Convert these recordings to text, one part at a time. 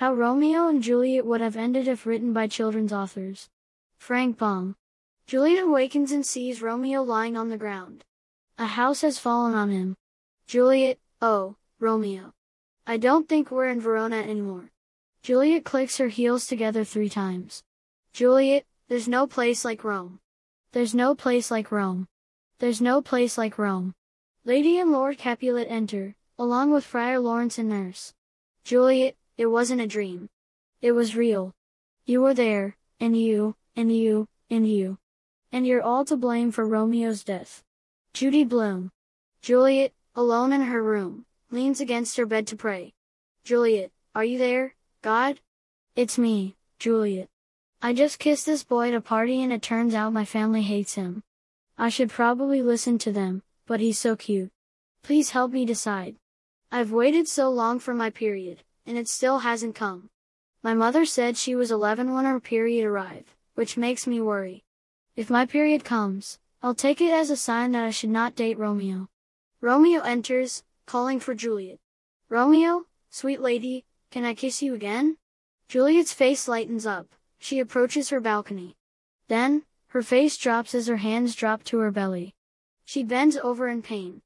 How Romeo and Juliet would have ended if written by children's authors. Frank Baum. Juliet awakens and sees Romeo lying on the ground. A house has fallen on him. Juliet, oh, Romeo. I don't think we're in Verona anymore. Juliet clicks her heels together three times. Juliet, there's no place like Rome. There's no place like Rome. There's no place like Rome. Lady and Lord Capulet enter, along with Friar Lawrence and nurse. Juliet, it wasn't a dream. It was real. You were there, and you, and you, and you. And you're all to blame for Romeo's death. Judy Blume. Juliet, alone in her room, leans against her bed to pray. Juliet, are you there, God? It's me, Juliet. I just kissed this boy at a party and it turns out my family hates him. I should probably listen to them, but he's so cute. Please help me decide. I've waited so long for my period, and it still hasn't come. My mother said she was 11 when her period arrived, which makes me worry. If my period comes, I'll take it as a sign that I should not date Romeo. Romeo enters, calling for Juliet. Romeo, sweet lady, can I kiss you again? Juliet's face lightens up, she approaches her balcony. Then, her face drops as her hands drop to her belly. She bends over in pain.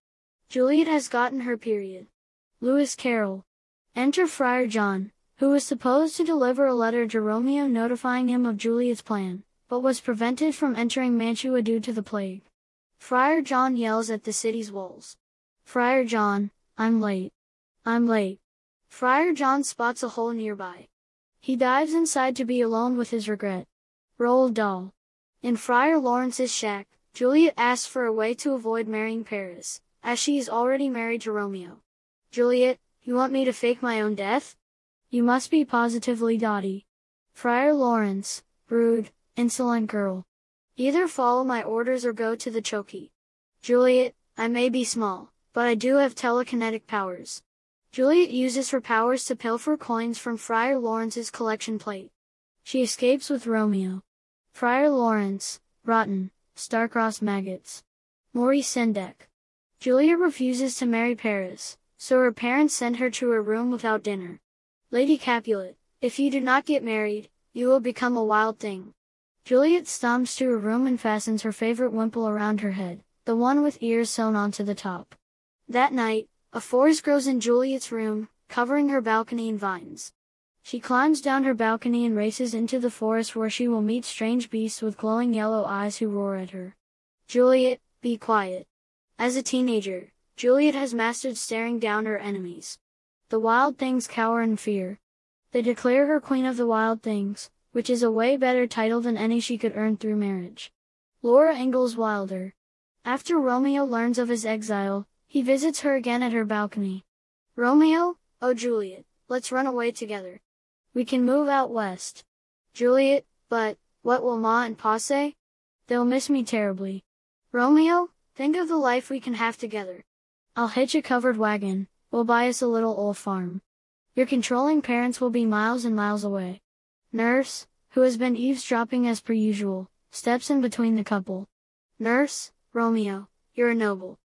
Juliet has gotten her period. Lewis Carroll. Enter Friar John, who was supposed to deliver a letter to Romeo notifying him of Juliet's plan, but was prevented from entering Mantua due to the plague. Friar John yells at the city's walls. Friar John, I'm late. I'm late. Friar John spots a hole nearby. He dives inside to be alone with his regret. Roald Dahl. In Friar Lawrence's shack, Juliet asks for a way to avoid marrying Paris, as she is already married to Romeo. Juliet, you want me to fake my own death? You must be positively dotty. Friar Lawrence, rude, insolent girl. Either follow my orders or go to the chokey. Juliet, I may be small, but I do have telekinetic powers. Juliet uses her powers to pilfer coins from Friar Lawrence's collection plate. She escapes with Romeo. Friar Lawrence, rotten, star-crossed maggots. Maurice Sendak. Juliet refuses to marry Paris, so her parents send her to her room without dinner. Lady Capulet, if you do not get married, you will become a wild thing. Juliet stomps to her room and fastens her favorite wimple around her head, the one with ears sewn onto the top. That night, a forest grows in Juliet's room, covering her balcony in vines. She climbs down her balcony and races into the forest where she will meet strange beasts with glowing yellow eyes who roar at her. Juliet, be quiet. As a teenager, Juliet has mastered staring down her enemies. The wild things cower in fear. They declare her queen of the wild things, which is a way better title than any she could earn through marriage. Laura Ingalls Wilder. After Romeo learns of his exile, he visits her again at her balcony. Romeo, oh Juliet, let's run away together. We can move out west. Juliet, but, what will Ma and Pa say? They'll miss me terribly. Romeo, think of the life we can have together. I'll hitch a covered wagon, we'll buy us a little old farm. Your controlling parents will be miles and miles away. Nurse, who has been eavesdropping as per usual, steps in between the couple. Nurse, Romeo, you're a noble.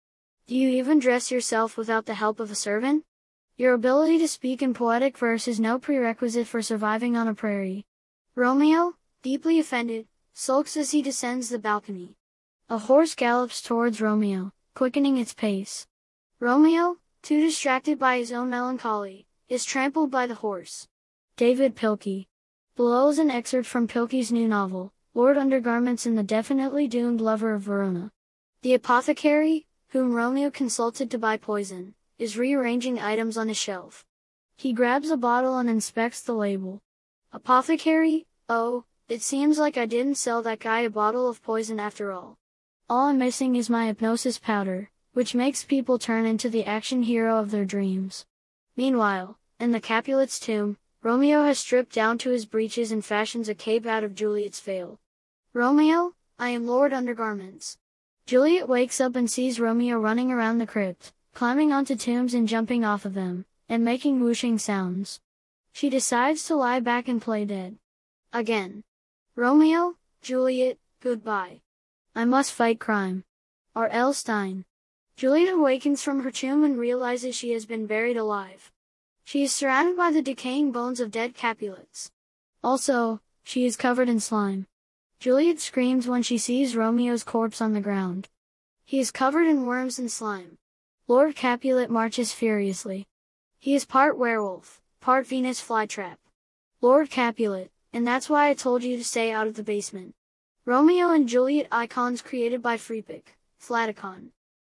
Do you even dress yourself without the help of a servant? Your ability to speak in poetic verse is no prerequisite for surviving on a prairie. Romeo, deeply offended, sulks as he descends the balcony. A horse gallops towards Romeo, quickening its pace. Romeo, too distracted by his own melancholy, is trampled by the horse. David Pilkey. Below is an excerpt from Pilkey's new novel, Lord Undergarments and the Definitely Doomed Lover of Verona. The apothecary, whom Romeo consulted to buy poison, is rearranging items on a shelf. He grabs a bottle and inspects the label. Apothecary, oh, it seems like I didn't sell that guy a bottle of poison after all. All I'm missing is my hypnosis powder, which makes people turn into the action hero of their dreams. Meanwhile, in the Capulet's tomb, Romeo has stripped down to his breeches and fashions a cape out of Juliet's veil. Romeo, I am Lord Undergarments. Juliet wakes up and sees Romeo running around the crypt, climbing onto tombs and jumping off of them, and making whooshing sounds. She decides to lie back and play dead. Again. Romeo, Juliet, goodbye. I must fight crime. R. L. Juliet awakens from her tomb and realizes she has been buried alive. She is surrounded by the decaying bones of dead Capulets. Also, she is covered in slime. Juliet screams when she sees Romeo's corpse on the ground. He is covered in worms and slime. Lord Capulet marches furiously. He is part werewolf, part Venus flytrap. Lord Capulet, and that's why I told you to stay out of the basement. Romeo and Juliet icons created by Freepik, Flaticon.